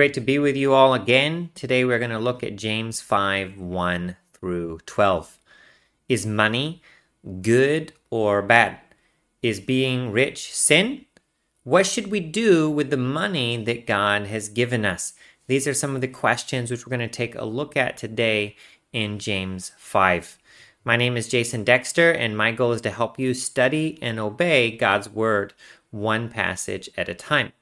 Great to be with you all again. Today we're going to look at James 5 1 through 12. Is money good or bad? Is being rich sin? What should we do with the money that God has given us? These are some of the questions which we're going to take a look at today in James 5. My name is Jason Dexter, and my goal is to help you study and obey God's Word one passage at a time.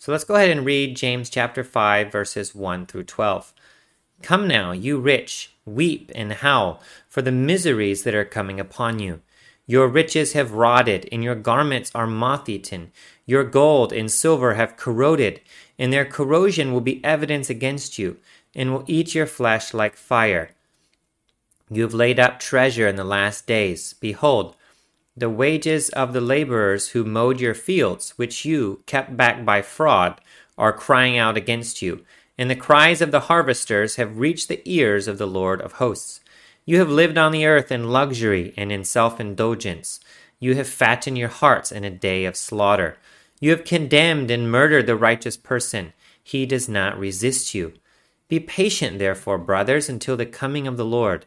So let's go ahead and read James chapter 5, verses 1 through 12. Come now, you rich, weep and howl for the miseries that are coming upon you. Your riches have rotted, and your garments are moth eaten. Your gold and silver have corroded, and their corrosion will be evidence against you, and will eat your flesh like fire. You have laid up treasure in the last days. Behold, the wages of the laborers who mowed your fields, which you kept back by fraud, are crying out against you, and the cries of the harvesters have reached the ears of the Lord of hosts. You have lived on the earth in luxury and in self indulgence. You have fattened your hearts in a day of slaughter. You have condemned and murdered the righteous person. He does not resist you. Be patient, therefore, brothers, until the coming of the Lord.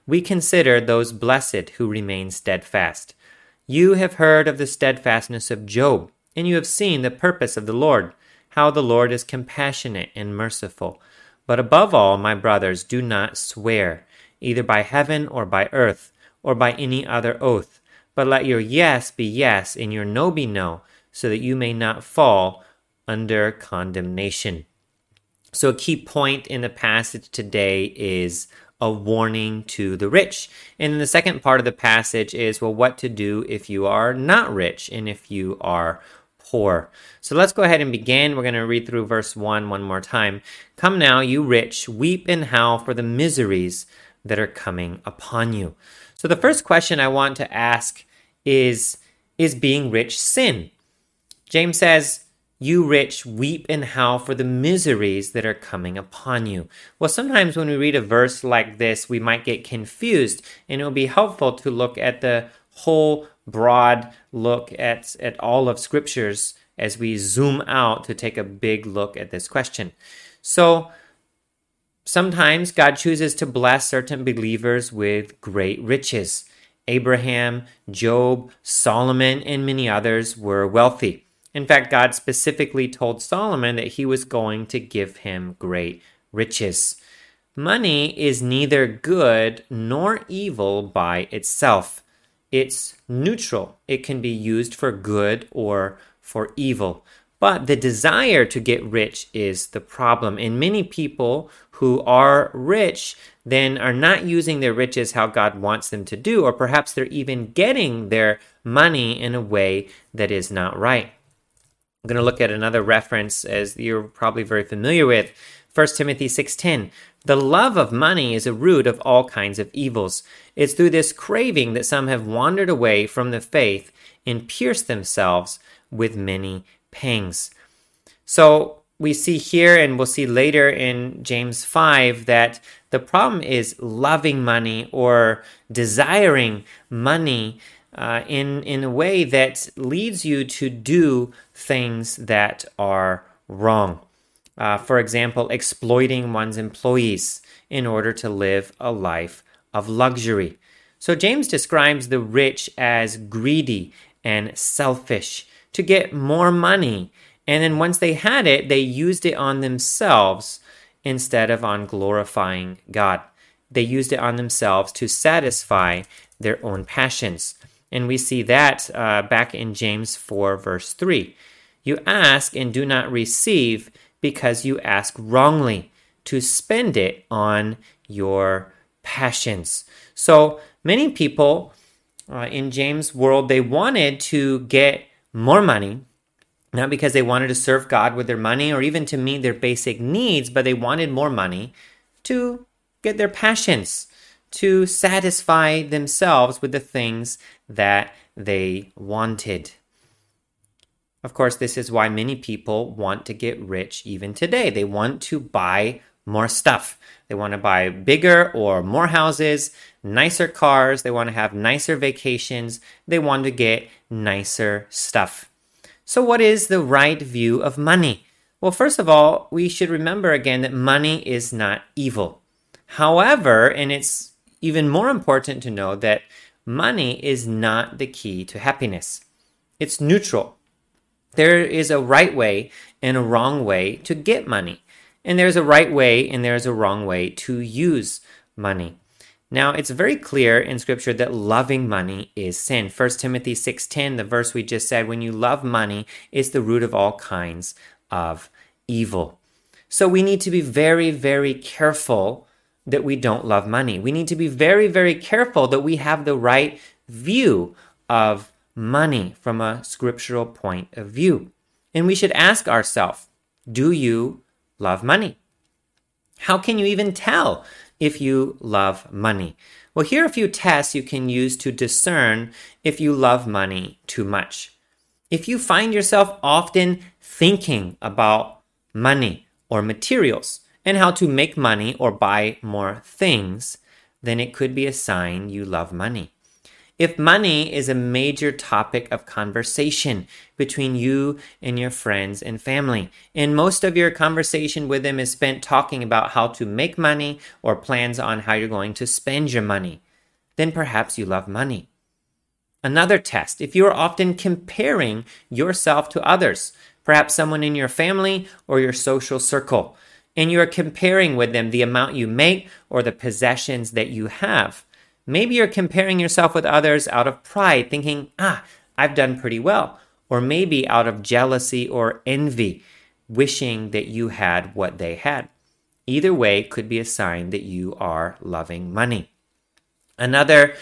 we consider those blessed who remain steadfast. You have heard of the steadfastness of Job, and you have seen the purpose of the Lord, how the Lord is compassionate and merciful. But above all, my brothers, do not swear, either by heaven or by earth, or by any other oath, but let your yes be yes and your no be no, so that you may not fall under condemnation. So, a key point in the passage today is a warning to the rich. And the second part of the passage is, well, what to do if you are not rich and if you are poor. So let's go ahead and begin. We're going to read through verse 1 one more time. Come now, you rich, weep and howl for the miseries that are coming upon you. So the first question I want to ask is Is being rich sin? James says, you rich, weep and howl for the miseries that are coming upon you. Well, sometimes when we read a verse like this, we might get confused, and it will be helpful to look at the whole broad look at, at all of scriptures as we zoom out to take a big look at this question. So, sometimes God chooses to bless certain believers with great riches. Abraham, Job, Solomon, and many others were wealthy. In fact, God specifically told Solomon that he was going to give him great riches. Money is neither good nor evil by itself. It's neutral. It can be used for good or for evil. But the desire to get rich is the problem. And many people who are rich then are not using their riches how God wants them to do, or perhaps they're even getting their money in a way that is not right. I'm going to look at another reference as you're probably very familiar with. 1 Timothy 6:10 The love of money is a root of all kinds of evils. It's through this craving that some have wandered away from the faith and pierced themselves with many pangs. So we see here and we'll see later in James 5 that the problem is loving money or desiring money uh, in in a way that leads you to do things that are wrong. Uh, for example, exploiting one's employees in order to live a life of luxury. So James describes the rich as greedy and selfish to get more money. And then once they had it, they used it on themselves instead of on glorifying God. They used it on themselves to satisfy their own passions. And we see that uh, back in James 4, verse 3. You ask and do not receive because you ask wrongly to spend it on your passions. So many people uh, in James' world, they wanted to get more money not because they wanted to serve God with their money or even to meet their basic needs, but they wanted more money to get their passions, to satisfy themselves with the things that they wanted. Of course, this is why many people want to get rich even today. They want to buy more stuff. They want to buy bigger or more houses, nicer cars. They want to have nicer vacations. They want to get nicer stuff. So, what is the right view of money? Well, first of all, we should remember again that money is not evil. However, and it's even more important to know that money is not the key to happiness, it's neutral. There is a right way and a wrong way to get money. And there's a right way and there's a wrong way to use money. Now, it's very clear in scripture that loving money is sin. 1 Timothy 6:10, the verse we just said, when you love money, it's the root of all kinds of evil. So we need to be very very careful that we don't love money. We need to be very very careful that we have the right view of money from a scriptural point of view. And we should ask ourselves, do you love money? How can you even tell if you love money? Well, here are a few tests you can use to discern if you love money too much. If you find yourself often thinking about money or materials and how to make money or buy more things, then it could be a sign you love money if money is a major topic of conversation between you and your friends and family, and most of your conversation with them is spent talking about how to make money or plans on how you're going to spend your money, then perhaps you love money. Another test if you are often comparing yourself to others, perhaps someone in your family or your social circle, and you are comparing with them the amount you make or the possessions that you have Maybe you're comparing yourself with others out of pride, thinking, ah, I've done pretty well. Or maybe out of jealousy or envy, wishing that you had what they had. Either way could be a sign that you are loving money. Another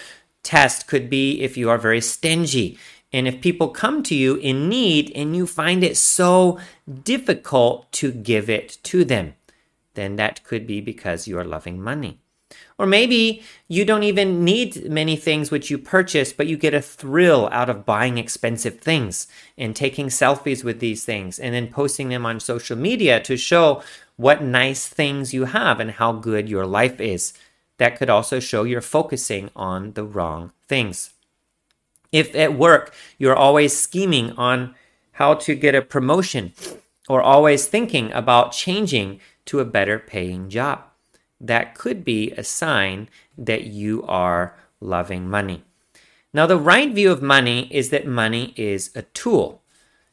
test could be if you are very stingy. And if people come to you in need and you find it so difficult to give it to them, then that could be because you are loving money. Or maybe you don't even need many things which you purchase, but you get a thrill out of buying expensive things and taking selfies with these things and then posting them on social media to show what nice things you have and how good your life is. That could also show you're focusing on the wrong things. If at work you're always scheming on how to get a promotion or always thinking about changing to a better paying job that could be a sign that you are loving money. Now, the right view of money is that money is a tool.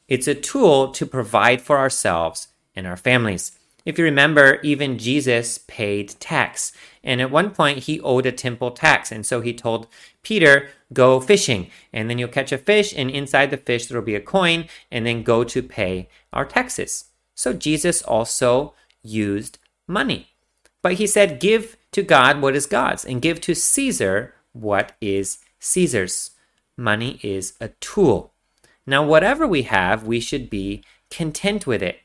It's a tool to provide for ourselves and our families. If you remember, even Jesus paid tax. And at one point, he owed a temple tax. And so he told Peter, Go fishing. And then you'll catch a fish, and inside the fish, there will be a coin, and then go to pay our taxes. So Jesus also used money. But he said, Give to God what is God's, and give to Caesar what is Caesar's. Money is a tool. Now, whatever we have, we should be content with it.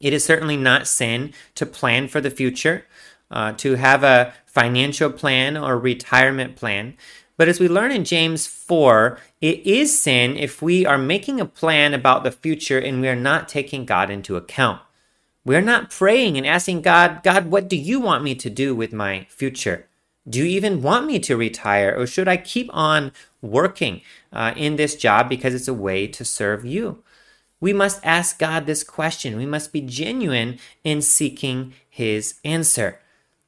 It is certainly not sin to plan for the future, uh, to have a financial plan or retirement plan. But as we learn in James 4, it is sin if we are making a plan about the future and we are not taking God into account. We're not praying and asking God, God, what do you want me to do with my future? Do you even want me to retire, or should I keep on working uh, in this job because it's a way to serve you? We must ask God this question. We must be genuine in seeking His answer.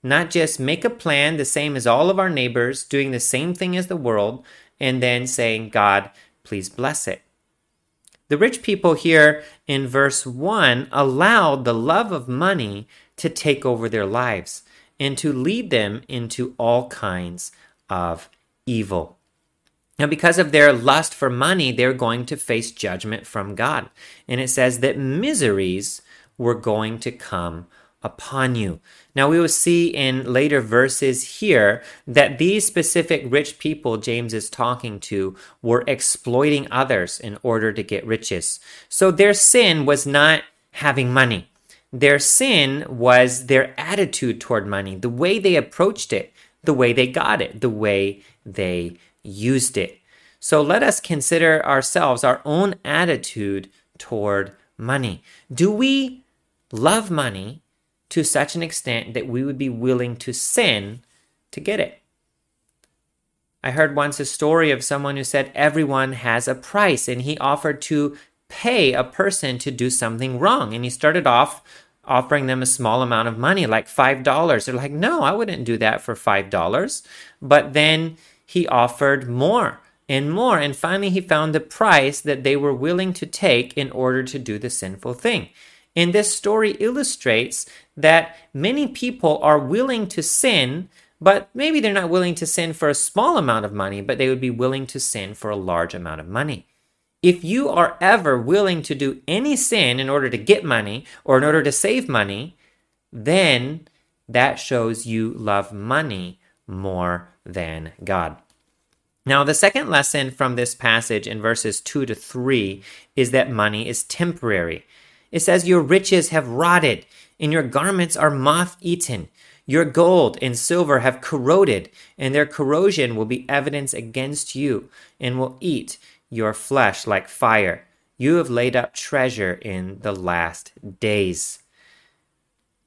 Not just make a plan the same as all of our neighbors, doing the same thing as the world, and then saying, God, please bless it. The rich people here in verse 1 allowed the love of money to take over their lives and to lead them into all kinds of evil. Now, because of their lust for money, they're going to face judgment from God. And it says that miseries were going to come upon you. Now, we will see in later verses here that these specific rich people James is talking to were exploiting others in order to get riches. So their sin was not having money. Their sin was their attitude toward money, the way they approached it, the way they got it, the way they used it. So let us consider ourselves, our own attitude toward money. Do we love money to such an extent that we would be willing to sin to get it? I heard once a story of someone who said everyone has a price and he offered to pay a person to do something wrong. And he started off offering them a small amount of money, like $5. They're like, no, I wouldn't do that for $5. But then he offered more and more. And finally, he found the price that they were willing to take in order to do the sinful thing. And this story illustrates that many people are willing to sin, but maybe they're not willing to sin for a small amount of money, but they would be willing to sin for a large amount of money. If you are ever willing to do any sin in order to get money or in order to save money, then that shows you love money more than God. Now, the second lesson from this passage in verses 2 to 3 is that money is temporary. It says, Your riches have rotted, and your garments are moth eaten. Your gold and silver have corroded, and their corrosion will be evidence against you, and will eat your flesh like fire. You have laid up treasure in the last days.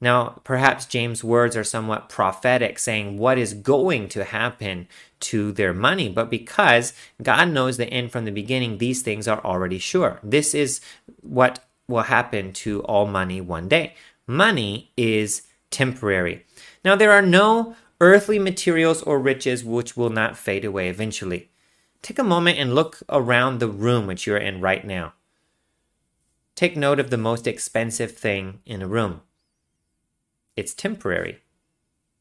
Now, perhaps James' words are somewhat prophetic, saying what is going to happen to their money. But because God knows the end from the beginning, these things are already sure. This is what will happen to all money one day. Money is temporary. Now, there are no earthly materials or riches which will not fade away eventually. Take a moment and look around the room which you're in right now. Take note of the most expensive thing in a room. It's temporary.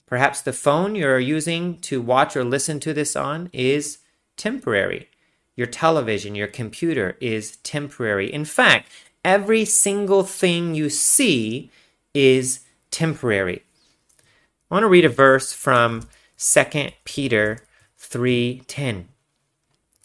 Perhaps the phone you're using to watch or listen to this on is temporary. Your television, your computer is temporary. In fact, every single thing you see is temporary. I want to read a verse from 2 Peter 3:10.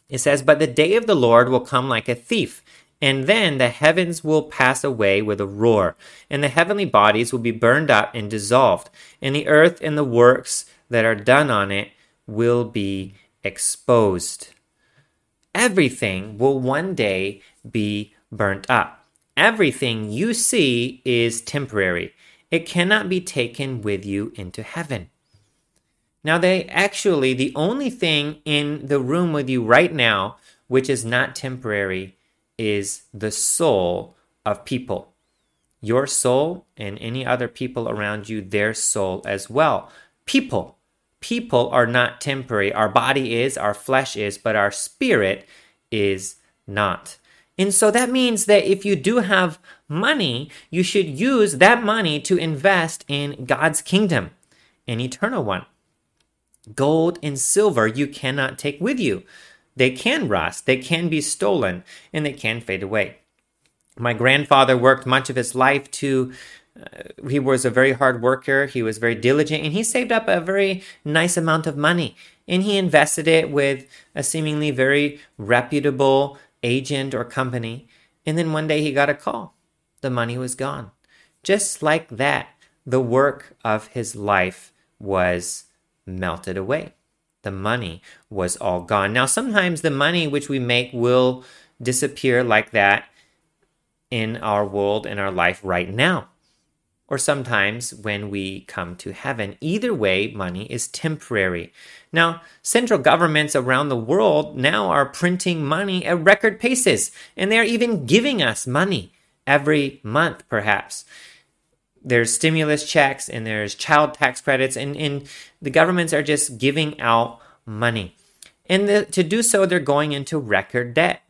It says, But the day of the Lord will come like a thief, and then the heavens will pass away with a roar, and the heavenly bodies will be burned up and dissolved, and the earth and the works that are done on it will be exposed. Everything will one day be burnt up. Everything you see is temporary. It cannot be taken with you into heaven. Now, they actually, the only thing in the room with you right now, which is not temporary, is the soul of people. Your soul and any other people around you, their soul as well. People. People are not temporary. Our body is, our flesh is, but our spirit is not. And so that means that if you do have money, you should use that money to invest in God's kingdom, an eternal one. Gold and silver you cannot take with you. They can rust, they can be stolen, and they can fade away. My grandfather worked much of his life to uh, he was a very hard worker, he was very diligent, and he saved up a very nice amount of money. And he invested it with a seemingly very reputable agent or company. And then one day he got a call. The money was gone. Just like that, the work of his life was melted away. The money was all gone. Now, sometimes the money which we make will disappear like that in our world, in our life right now. Or sometimes when we come to heaven. Either way, money is temporary. Now, central governments around the world now are printing money at record paces, and they're even giving us money every month, perhaps there's stimulus checks and there's child tax credits, and, and the governments are just giving out money. And the, to do so, they're going into record debt.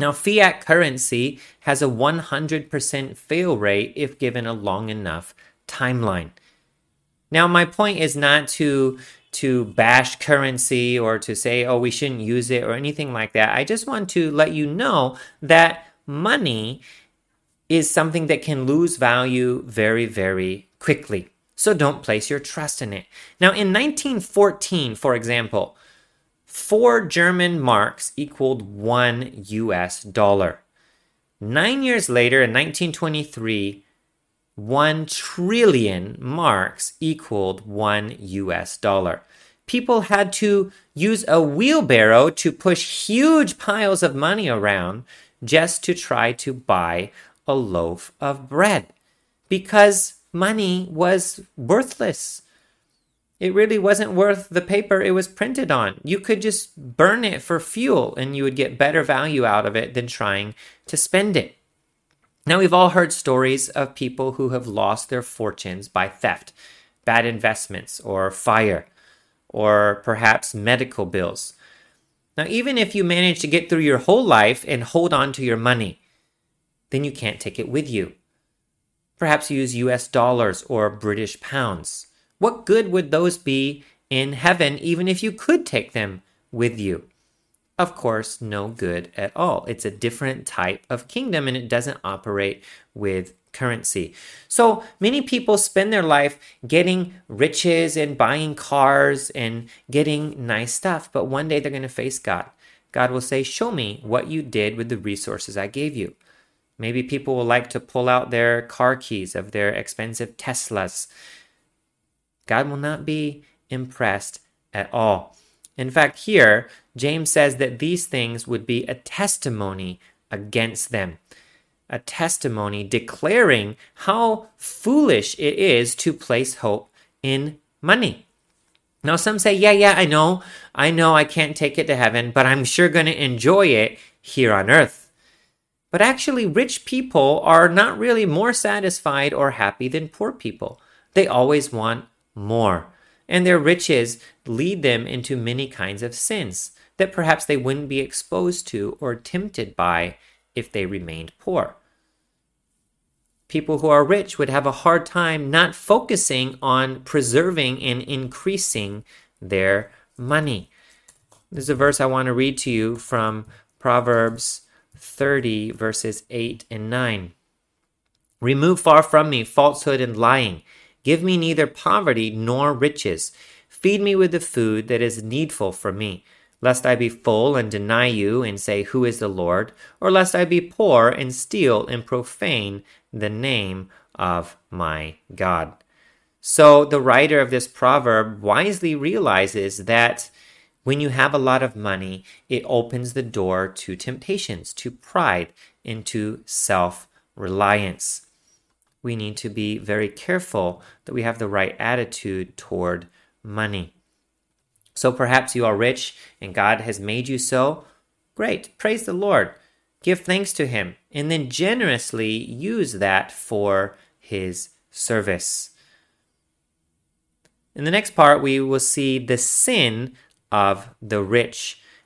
Now, fiat currency has a 100% fail rate if given a long enough timeline. Now, my point is not to to bash currency or to say, oh, we shouldn't use it or anything like that. I just want to let you know that money is something that can lose value very, very quickly. So don't place your trust in it. Now, in 1914, for example, four German marks equaled one US dollar. Nine years later, in 1923, one trillion marks equaled one US dollar. People had to use a wheelbarrow to push huge piles of money around just to try to buy a loaf of bread because money was worthless. It really wasn't worth the paper it was printed on. You could just burn it for fuel and you would get better value out of it than trying to spend it. Now, we've all heard stories of people who have lost their fortunes by theft, bad investments, or fire, or perhaps medical bills. Now, even if you manage to get through your whole life and hold on to your money, then you can't take it with you. Perhaps use US dollars or British pounds. What good would those be in heaven even if you could take them with you? Of course, no good at all. It's a different type of kingdom and it doesn't operate with currency. So many people spend their life getting riches and buying cars and getting nice stuff, but one day they're going to face God. God will say, Show me what you did with the resources I gave you. Maybe people will like to pull out their car keys of their expensive Teslas. God will not be impressed at all. In fact, here, James says that these things would be a testimony against them. A testimony declaring how foolish it is to place hope in money. Now, some say, yeah, yeah, I know. I know I can't take it to heaven, but I'm sure going to enjoy it here on earth. But actually, rich people are not really more satisfied or happy than poor people. They always want more. And their riches lead them into many kinds of sins that perhaps they wouldn't be exposed to or tempted by if they remained poor. People who are rich would have a hard time not focusing on preserving and increasing their money. There's a verse I want to read to you from Proverbs 30, verses 8 and 9. Remove far from me falsehood and lying. Give me neither poverty nor riches. Feed me with the food that is needful for me, lest I be full and deny you and say, Who is the Lord? Or lest I be poor and steal and profane the name of my God. So the writer of this proverb wisely realizes that when you have a lot of money, it opens the door to temptations, to pride, into self reliance. We need to be very careful that we have the right attitude toward money. So perhaps you are rich and God has made you so. Great. Praise the Lord. Give thanks to Him and then generously use that for His service. In the next part, we will see the sin of the rich.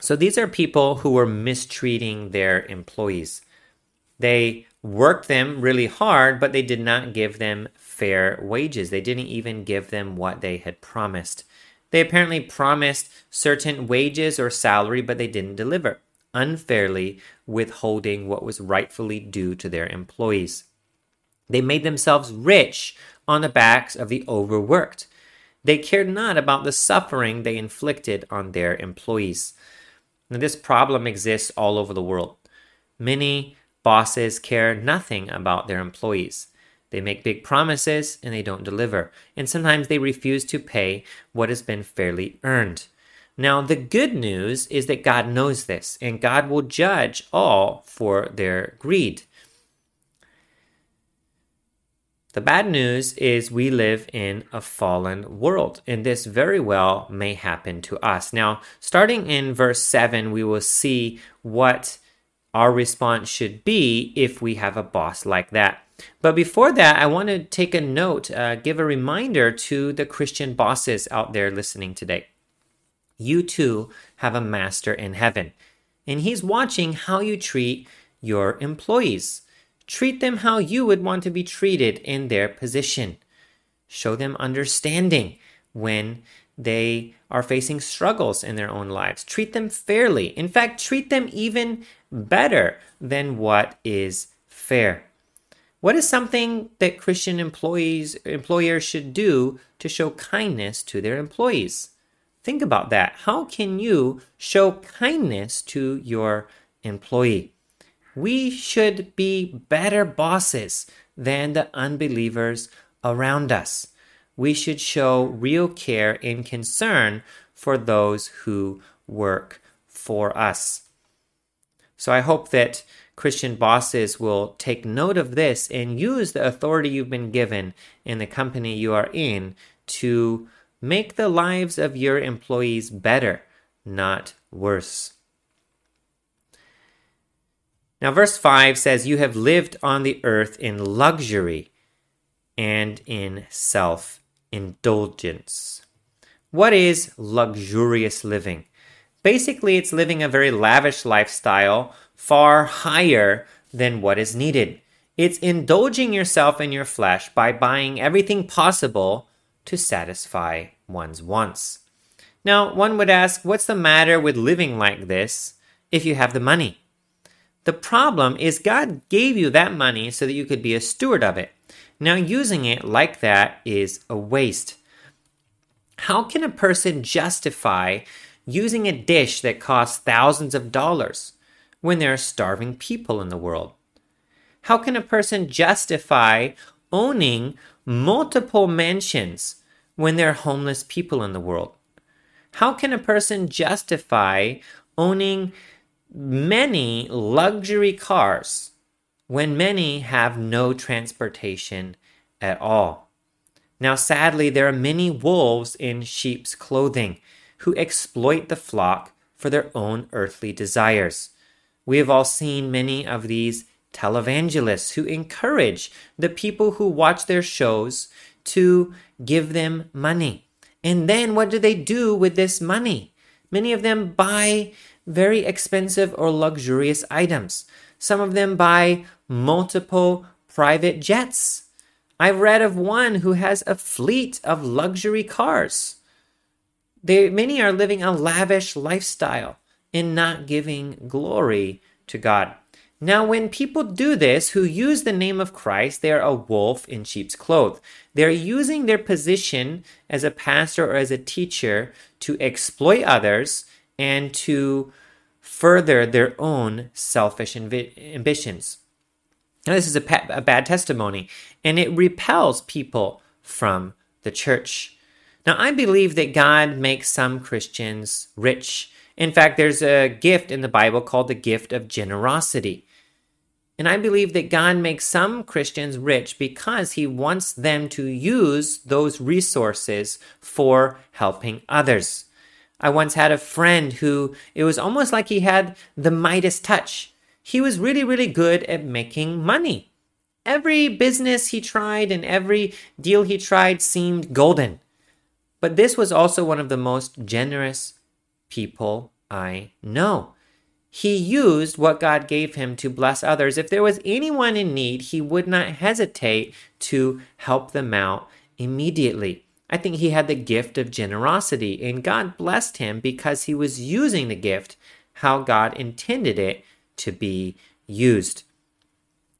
So these are people who were mistreating their employees. They worked them really hard, but they did not give them fair wages. They didn't even give them what they had promised. They apparently promised certain wages or salary, but they didn't deliver, unfairly withholding what was rightfully due to their employees. They made themselves rich on the backs of the overworked. They cared not about the suffering they inflicted on their employees. Now, this problem exists all over the world. Many bosses care nothing about their employees. They make big promises and they don't deliver. And sometimes they refuse to pay what has been fairly earned. Now, the good news is that God knows this and God will judge all for their greed. The bad news is we live in a fallen world, and this very well may happen to us. Now, starting in verse 7, we will see what our response should be if we have a boss like that. But before that, I want to take a note, uh, give a reminder to the Christian bosses out there listening today. You too have a master in heaven, and he's watching how you treat your employees. Treat them how you would want to be treated in their position. Show them understanding when they are facing struggles in their own lives. Treat them fairly. In fact, treat them even better than what is fair. What is something that Christian employees employers should do to show kindness to their employees? Think about that. How can you show kindness to your employee? We should be better bosses than the unbelievers around us. We should show real care and concern for those who work for us. So I hope that Christian bosses will take note of this and use the authority you've been given in the company you are in to make the lives of your employees better, not worse. Now, verse 5 says, You have lived on the earth in luxury and in self indulgence. What is luxurious living? Basically, it's living a very lavish lifestyle, far higher than what is needed. It's indulging yourself in your flesh by buying everything possible to satisfy one's wants. Now, one would ask, what's the matter with living like this if you have the money? The problem is, God gave you that money so that you could be a steward of it. Now, using it like that is a waste. How can a person justify using a dish that costs thousands of dollars when there are starving people in the world? How can a person justify owning multiple mansions when there are homeless people in the world? How can a person justify owning many luxury cars when many have no transportation at all? Now, sadly, there are many wolves in sheep's clothing who exploit the flock for their own earthly desires. We have all seen many of these televangelists who encourage the people who watch their shows to give them money. And then what do they do with this money? Many of them buy very expensive or luxurious items. Some of them buy multiple private jets. I've read of one who has a fleet of luxury cars. They, many are living a lavish lifestyle and not giving glory to God. Now, when people do this, who use the name of Christ, they are a wolf in sheep's cloth. They're using their position as a pastor or as a teacher to exploit others and to further their own selfish ambitions. Now, this is a, pa- a bad testimony, and it repels people from the church. Now, I believe that God makes some Christians rich. In fact, there's a gift in the Bible called the gift of generosity. And I believe that God makes some Christians rich because he wants them to use those resources for helping others. I once had a friend who it was almost like he had the Midas touch. He was really, really good at making money. Every business he tried and every deal he tried seemed golden. But this was also one of the most generous people I know. He used what God gave him to bless others. If there was anyone in need, he would not hesitate to help them out immediately. I think he had the gift of generosity, and God blessed him because he was using the gift how God intended it to be used.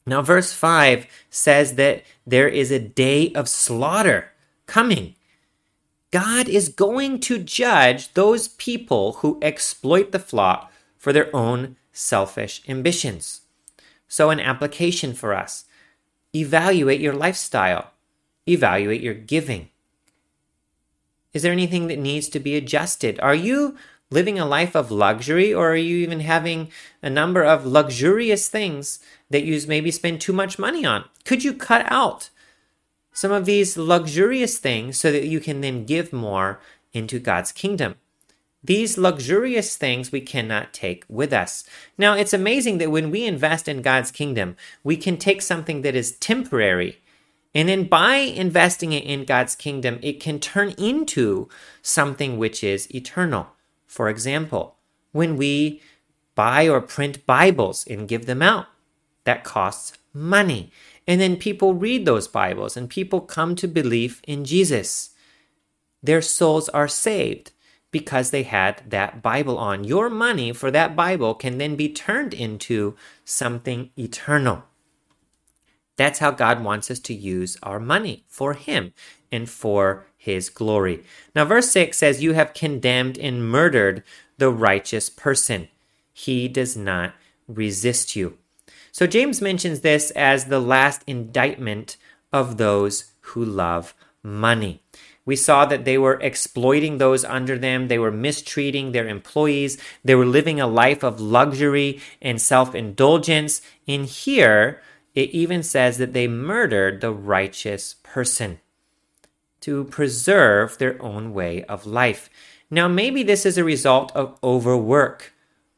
Now, verse 5 says that there is a day of slaughter coming. God is going to judge those people who exploit the flock for their own selfish ambitions. So, an application for us evaluate your lifestyle, evaluate your giving. Is there anything that needs to be adjusted? Are you living a life of luxury, or are you even having a number of luxurious things that you maybe spend too much money on? Could you cut out some of these luxurious things so that you can then give more into God's kingdom. These luxurious things we cannot take with us. Now, it's amazing that when we invest in God's kingdom, we can take something that is temporary, and then by investing it in God's kingdom, it can turn into something which is eternal. For example, when we buy or print Bibles and give them out, that costs money. And then people read those Bibles and people come to believe in Jesus. Their souls are saved because they had that Bible on. Your money for that Bible can then be turned into something eternal. That's how God wants us to use our money for Him and for His glory. Now, verse 6 says, You have condemned and murdered the righteous person. He does not resist you. So, James mentions this as the last indictment of those who love money. We saw that they were exploiting those under them. They were mistreating their employees. They were living a life of luxury and self indulgence. In here, it even says that they murdered the righteous person to preserve their own way of life. Now, maybe this is a result of overwork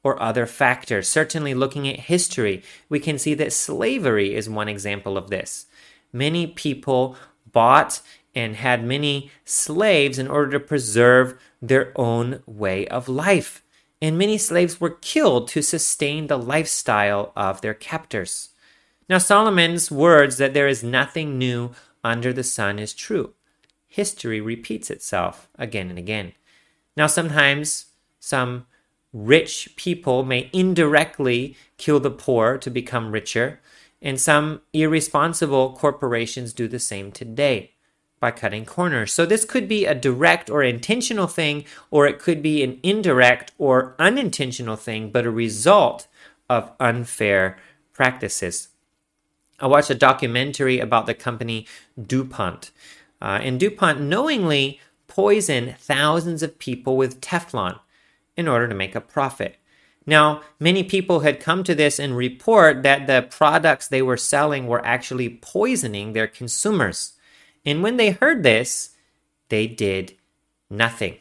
or other factors. Certainly, looking at history, we can see that slavery is one example of this. Many people bought and had many slaves in order to preserve their own way of life. And many slaves were killed to sustain the lifestyle of their captors. Now, Solomon's words that there is nothing new under the sun is true. History repeats itself again and again. Now, sometimes some rich people may indirectly kill the poor to become richer, and some irresponsible corporations do the same today by cutting corners. So this could be a direct or intentional thing, or it could be an indirect or unintentional thing, but a result of unfair practices. I watched a documentary about the company DuPont. Uh, and DuPont knowingly poisoned thousands of people with Teflon in order to make a profit. Now, many people had come to this and report that the products they were selling were actually poisoning their consumers. And when they heard this, they did nothing.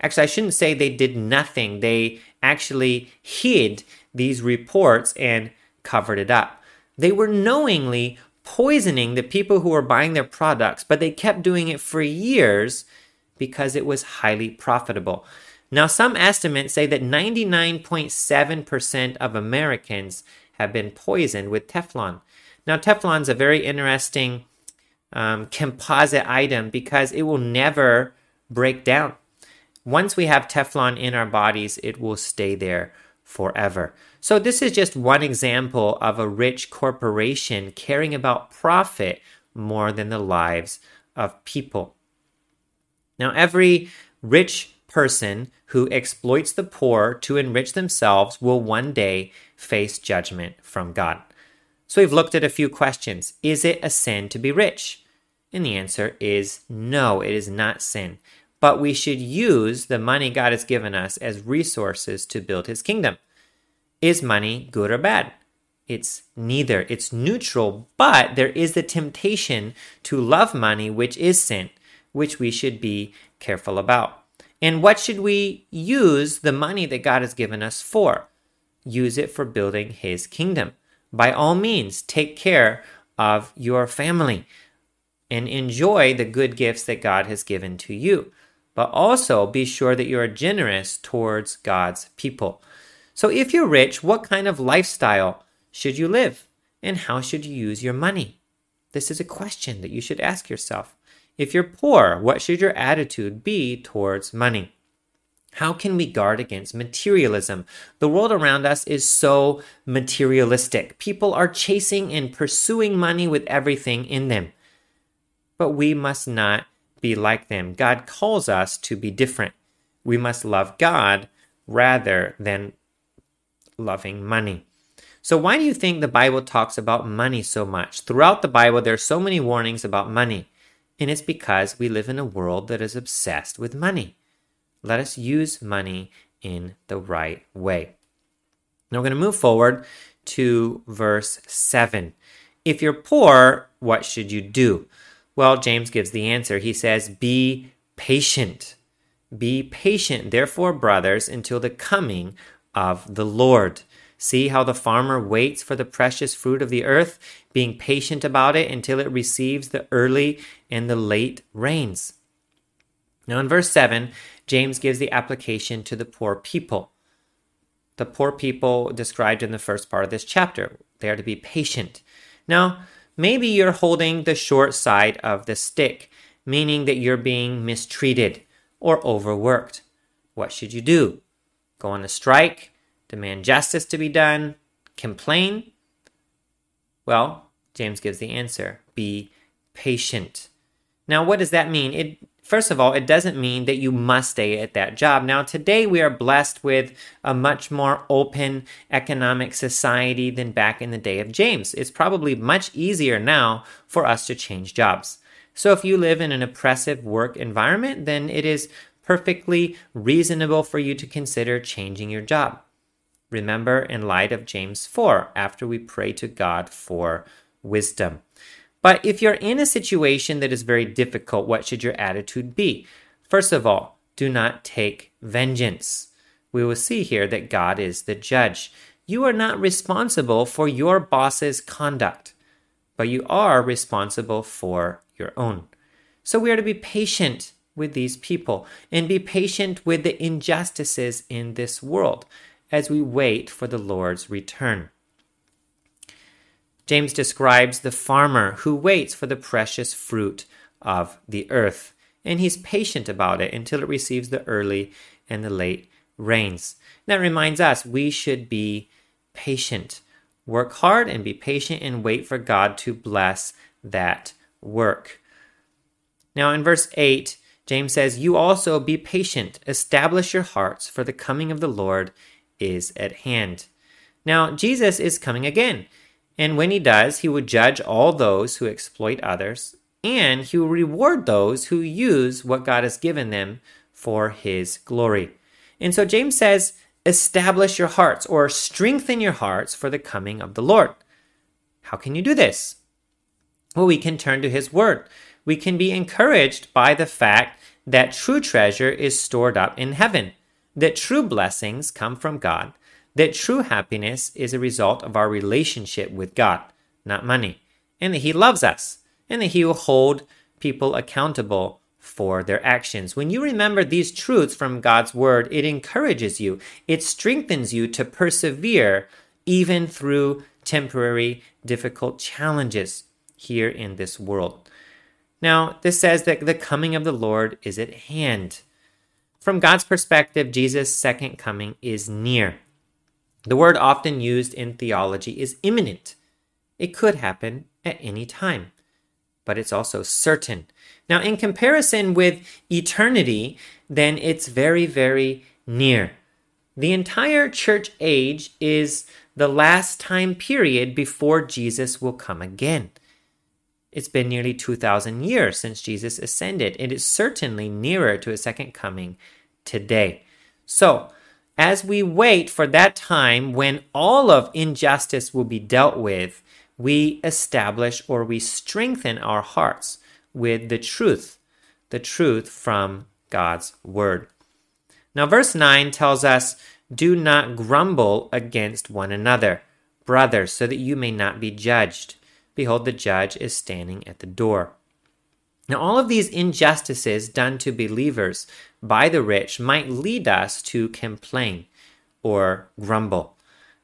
Actually, I shouldn't say they did nothing. They actually hid these reports and covered it up. They were knowingly poisoning the people who were buying their products, but they kept doing it for years because it was highly profitable. Now, some estimates say that 99.7% of Americans have been poisoned with Teflon. Now, Teflon is a very interesting um, composite item because it will never break down. Once we have Teflon in our bodies, it will stay there forever. So, this is just one example of a rich corporation caring about profit more than the lives of people. Now, every rich person who exploits the poor to enrich themselves will one day face judgment from God. So, we've looked at a few questions. Is it a sin to be rich? And the answer is no, it is not sin. But we should use the money God has given us as resources to build his kingdom. Is money good or bad? It's neither. It's neutral, but there is the temptation to love money, which is sin, which we should be careful about. And what should we use the money that God has given us for? Use it for building his kingdom. By all means, take care of your family and enjoy the good gifts that God has given to you. But also be sure that you are generous towards God's people. So, if you're rich, what kind of lifestyle should you live? And how should you use your money? This is a question that you should ask yourself. If you're poor, what should your attitude be towards money? How can we guard against materialism? The world around us is so materialistic. People are chasing and pursuing money with everything in them but we must not be like them. God calls us to be different. We must love God rather than loving money. So, why do you think the Bible talks about money so much? Throughout the Bible, there are so many warnings about money, and it's because we live in a world that is obsessed with money. Let us use money in the right way. Now, we're going to move forward to verse 7. If you're poor, what should you do? Well, James gives the answer. He says, Be patient. Be patient, therefore, brothers, until the coming of the Lord. See how the farmer waits for the precious fruit of the earth, being patient about it until it receives the early and the late rains. Now, in verse 7, James gives the application to the poor people. The poor people described in the first part of this chapter. They are to be patient. Now, maybe you're holding the short side of the stick, meaning that you're being mistreated or overworked. What should you do? Go on a strike? Demand justice to be done? Complain? Well, James gives the answer be patient. Now, what does that mean? It First of all, it doesn't mean that you must stay at that job. Now, today we are blessed with a much more open economic society than back in the day of James. It's probably much easier now for us to change jobs. So, if you live in an oppressive work environment, then it is perfectly reasonable for you to consider changing your job. Remember, in light of James 4, after we pray to God for wisdom. But if you're in a situation that is very difficult, what should your attitude be? First of all, do not take vengeance. We will see here that God is the judge. You are not responsible for your boss's conduct, but you are responsible for your own. So we are to be patient with these people and be patient with the injustices in this world as we wait for the Lord's return. James describes the farmer who waits for the precious fruit of the earth, and he's patient about it until it receives the early and the late rains. That reminds us we should be patient. Work hard and be patient and wait for God to bless that work. Now, in verse 8, James says, You also be patient, establish your hearts, for the coming of the Lord is at hand. Now, Jesus is coming again. And when he does, he will judge all those who exploit others, and he will reward those who use what God has given them for his glory. And so James says, establish your hearts or strengthen your hearts for the coming of the Lord. How can you do this? Well, we can turn to his word. We can be encouraged by the fact that true treasure is stored up in heaven, that true blessings come from God, that true happiness is a result of our relationship with God, not money, and that He loves us, and that He will hold people accountable for their actions. When you remember these truths from God's Word, it encourages you, it strengthens you to persevere even through temporary, difficult challenges here in this world. Now, this says that the coming of the Lord is at hand. From God's perspective, Jesus' second coming is near. The word often used in theology is imminent. It could happen at any time, but it's also certain. Now, in comparison with eternity, then it's very, very near. The entire church age is the last time period before Jesus will come again. It's been nearly 2,000 years since Jesus ascended. and It is certainly nearer to a second coming today. So, as we wait for that time when all of injustice will be dealt with, we establish or we strengthen our hearts with the truth, the truth from God's word. Now, verse 9 tells us, Do not grumble against one another, brothers, so that you may not be judged. Behold, the judge is standing at the door. Now, all of these injustices done to believers by the rich might lead us to complain or grumble.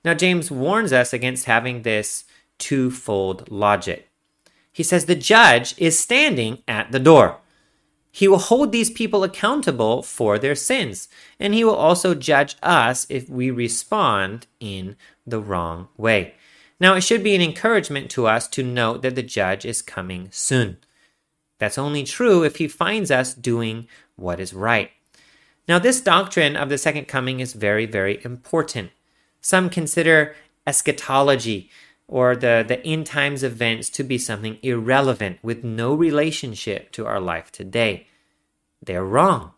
Now, James warns us against having this twofold logic. He says the judge is standing at the door. He will hold these people accountable for their sins, and he will also judge us if we respond in the wrong way. Now, it should be an encouragement to us to note that the judge is coming soon. That's only true if he finds us doing what is right. Now, this doctrine of the second coming is very, very important. Some consider eschatology or the, the end times events to be something irrelevant with no relationship to our life today. They're wrong.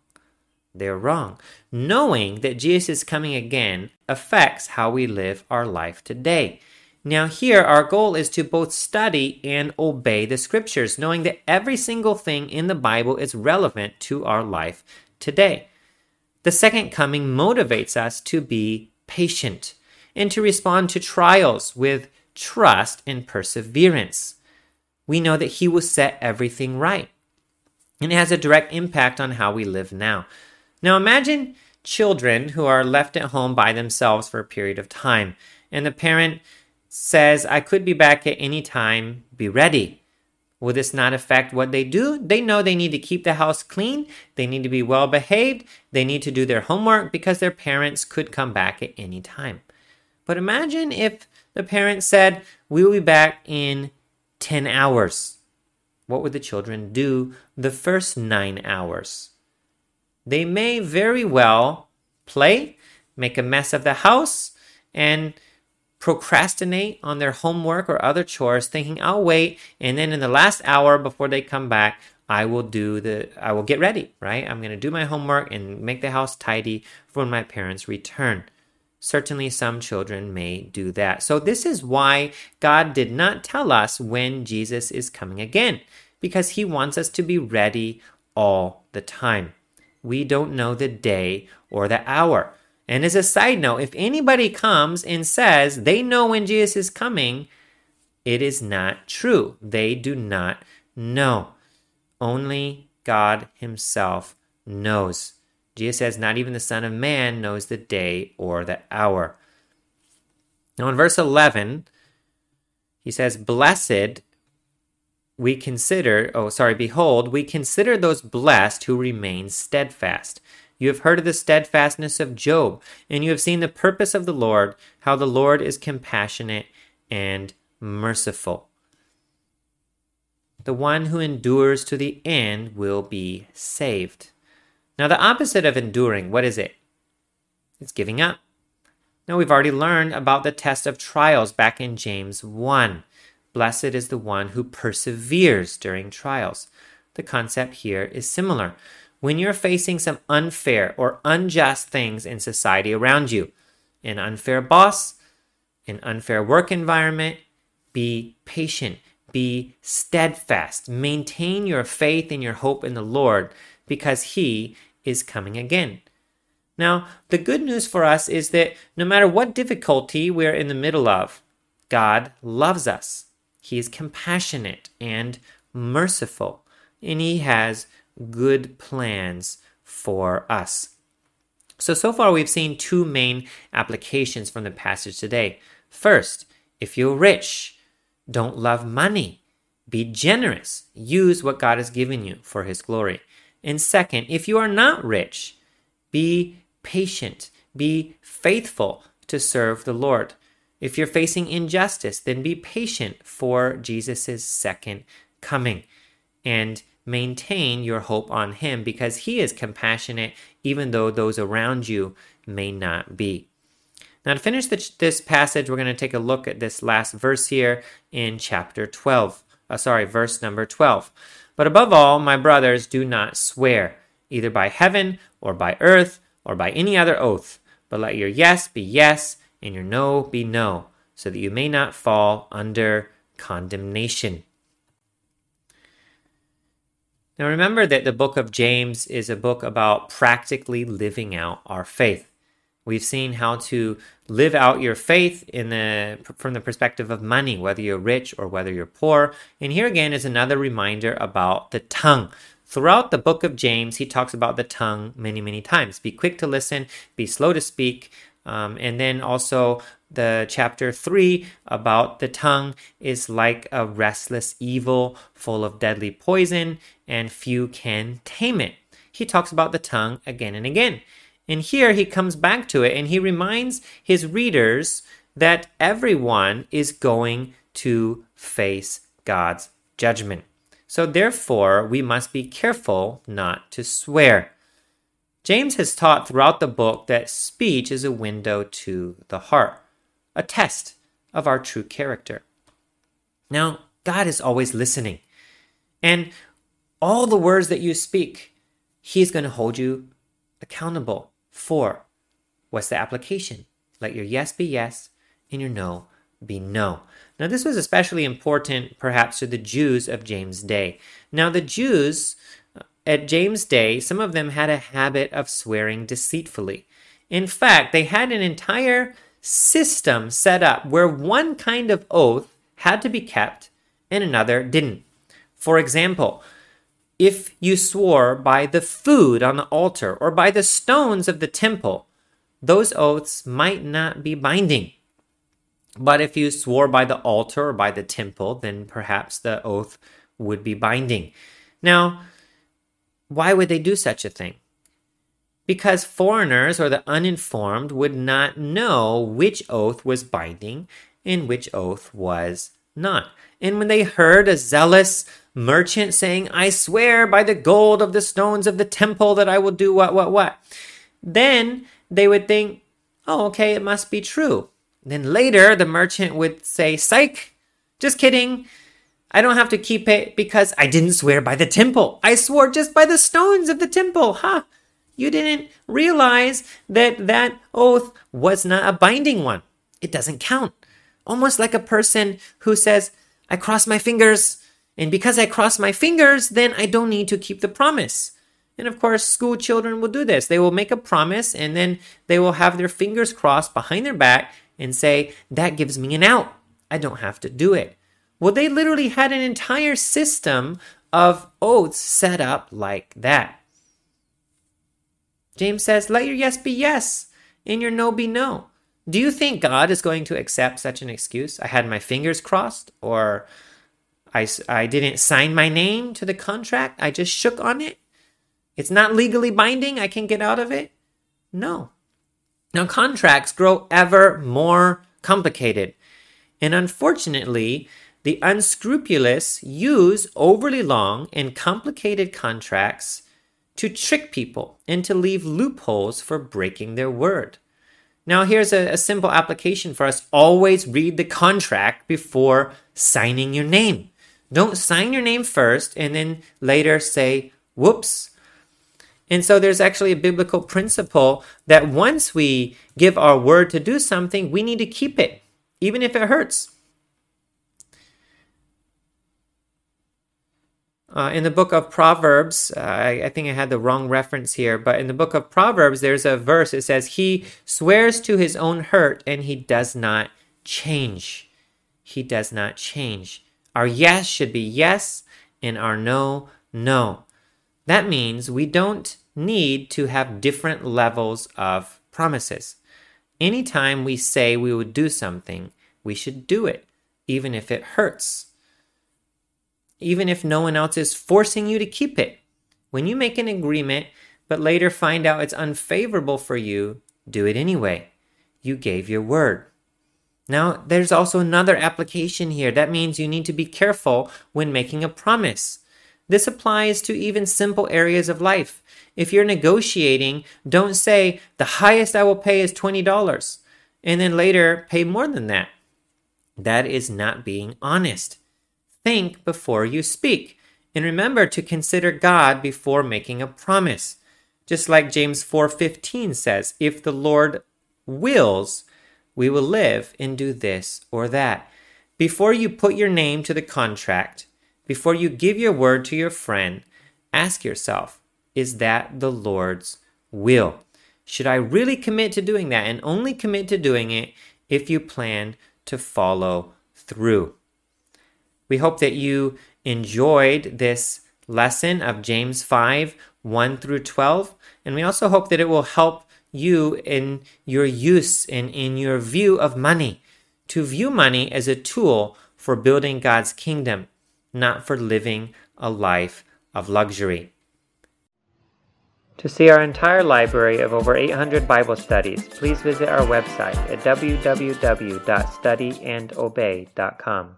They're wrong. Knowing that Jesus is coming again affects how we live our life today. Now, here, our goal is to both study and obey the scriptures, knowing that every single thing in the Bible is relevant to our life today. The second coming motivates us to be patient and to respond to trials with trust and perseverance. We know that He will set everything right. And it has a direct impact on how we live now. Now imagine children who are left at home by themselves for a period of time, and the parent says, I could be back at any time, be ready. Will this not affect what they do? They know they need to keep the house clean, they need to be well behaved, they need to do their homework because their parents could come back at any time. But imagine if the parents said, We will be back in 10 hours. What would the children do the first nine hours? They may very well play, make a mess of the house, and procrastinate on their homework or other chores, thinking, I'll wait, and then in the last hour before they come back, I will do the I will get ready, right? I'm going to do my homework and make the house tidy for when my parents return. Certainly, some children may do that. So, this is why God did not tell us when Jesus is coming again, because He wants us to be ready all the time. We don't know the day or the hour. And as a side note, if anybody comes and says they know when Jesus is coming, it is not true. They do not know. Only God Himself knows. Jesus says, Not even the Son of Man knows the day or the hour. Now, in verse 11, he says, Blessed we consider, oh, sorry, behold, we consider those blessed who remain steadfast. You have heard of the steadfastness of Job, and you have seen the purpose of the Lord, how the Lord is compassionate and merciful. The one who endures to the end will be saved. Now, the opposite of enduring, what is it? It's giving up. Now, we've already learned about the test of trials back in James 1. Blessed is the one who perseveres during trials. The concept here is similar. When you're facing some unfair or unjust things in society around you, an unfair boss, an unfair work environment, be patient, be steadfast, maintain your faith and your hope in the Lord because He is coming again. Now, the good news for us is that no matter what difficulty we're in the middle of, God loves us. He is compassionate and merciful, and He has good plans for us. So, so far we've seen two main applications from the passage today. First, if you're rich, don't love money. Be generous. Use what God has given you for His glory. And second, if you are not rich, be patient, be faithful to serve the Lord. If you're facing injustice, then be patient for Jesus' second coming and maintain your hope on Him because He is compassionate, even though those around you may not be. Now, to finish this passage, we're going to take a look at this last verse here in chapter 12. Uh, sorry, verse number 12. But above all, my brothers, do not swear, either by heaven or by earth or by any other oath, but let your yes be yes and your no be no, so that you may not fall under condemnation. Now remember that the book of James is a book about practically living out our faith. We've seen how to live out your faith in the from the perspective of money, whether you're rich or whether you're poor. And here again is another reminder about the tongue. Throughout the book of James, he talks about the tongue many, many times. Be quick to listen, be slow to speak. Um, and then also the chapter 3 about the tongue is like a restless evil full of deadly poison, and few can tame it. He talks about the tongue again and again. And here he comes back to it and he reminds his readers that everyone is going to face God's judgment. So therefore, we must be careful not to swear. James has taught throughout the book that speech is a window to the heart, a test of our true character. Now, God is always listening. And all the words that you speak, He's going to hold you accountable. for. what's the application? Let your yes be yes and your no be no. Now, this was especially important perhaps to the Jews of James' day. Now, the Jews at James' day, some of them had a habit of swearing deceitfully. In fact, they had an entire system set up where one kind of oath had to be kept and another didn't. For example, if you swore by the food on the altar or by the stones of the temple, those oaths might not be binding. But if you swore by the altar or by the temple, then perhaps the oath would be binding. Now, why would they do such a thing? Because foreigners or the uninformed would not know which oath was binding and which oath was not. And when they heard a zealous merchant saying, I swear by the gold of the stones of the temple that I will do what, what, what, then they would think, oh, okay, it must be true. Then later, the merchant would say, Psych, just kidding. I don't have to keep it because I didn't swear by the temple. I swore just by the stones of the temple. Ha! Huh? You didn't realize that that oath was not a binding one. It doesn't count. Almost like a person who says, I cross my fingers, and because I cross my fingers, then I don't need to keep the promise. And of course, school children will do this. They will make a promise and then they will have their fingers crossed behind their back and say, That gives me an out. I don't have to do it. Well, they literally had an entire system of oaths set up like that. James says, Let your yes be yes and your no be no. Do you think God is going to accept such an excuse? I had my fingers crossed, or I, I didn't sign my name to the contract, I just shook on it. It's not legally binding, I can get out of it. No. Now, contracts grow ever more complicated. And unfortunately, the unscrupulous use overly long and complicated contracts to trick people and to leave loopholes for breaking their word. Now, here's a, a, simple application for us always read the contract before signing your name. Don't sign your name first and then later say, whoops. And so there's actually a biblical principle that once we give our word to do something, we need to keep it, even if it hurts. Uh, in the book of Proverbs, uh, I, I, think I had the wrong reference here, but in the book of Proverbs, there's a verse. It says, He swears to his own hurt and he does not change. He does not change. Our yes should be yes and our no, no. That means we don't need to have different levels of promises. Anytime we say we would do something, we should do it, even if it hurts even if no one else is forcing you to keep it. When you make an agreement, but later find out it's unfavorable for you, do it anyway. You gave your word. Now, there's also another application here. That means you need to be careful when making a promise. This applies to even simple areas of life. If you're negotiating, don't say, the highest I will pay is $20, and then later pay more than that. That is not being honest. Think before you speak. And remember to consider God before making a promise. Just like James 4:15 says, if the Lord wills, we will live and do this or that. Before you put your name to the contract, before you give your word to your friend, ask yourself, is that the Lord's will? Should I really commit to doing that and only commit to doing it if you plan to follow through? We hope that you enjoyed this lesson of James 5 1 through 12. And we also hope that it will help you in your use and in your view of money to view money as a tool for building God's kingdom, not for living a life of luxury. To see our entire library of over 800 Bible studies, please visit our website at www.studyandobey.com.